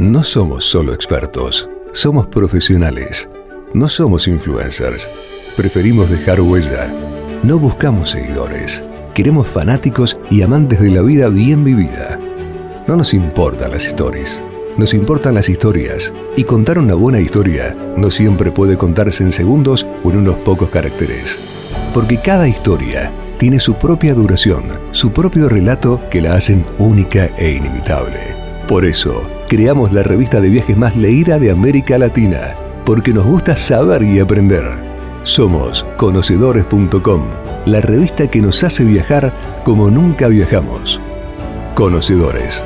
No somos solo expertos, somos profesionales. No somos influencers. Preferimos dejar huella. No buscamos seguidores. Queremos fanáticos y amantes de la vida bien vivida. No nos importan las stories. Nos importan las historias. Y contar una buena historia no siempre puede contarse en segundos o en unos pocos caracteres. Porque cada historia tiene su propia duración, su propio relato que la hacen única e inimitable. Por eso, creamos la revista de viajes más leída de América Latina, porque nos gusta saber y aprender. Somos conocedores.com, la revista que nos hace viajar como nunca viajamos. Conocedores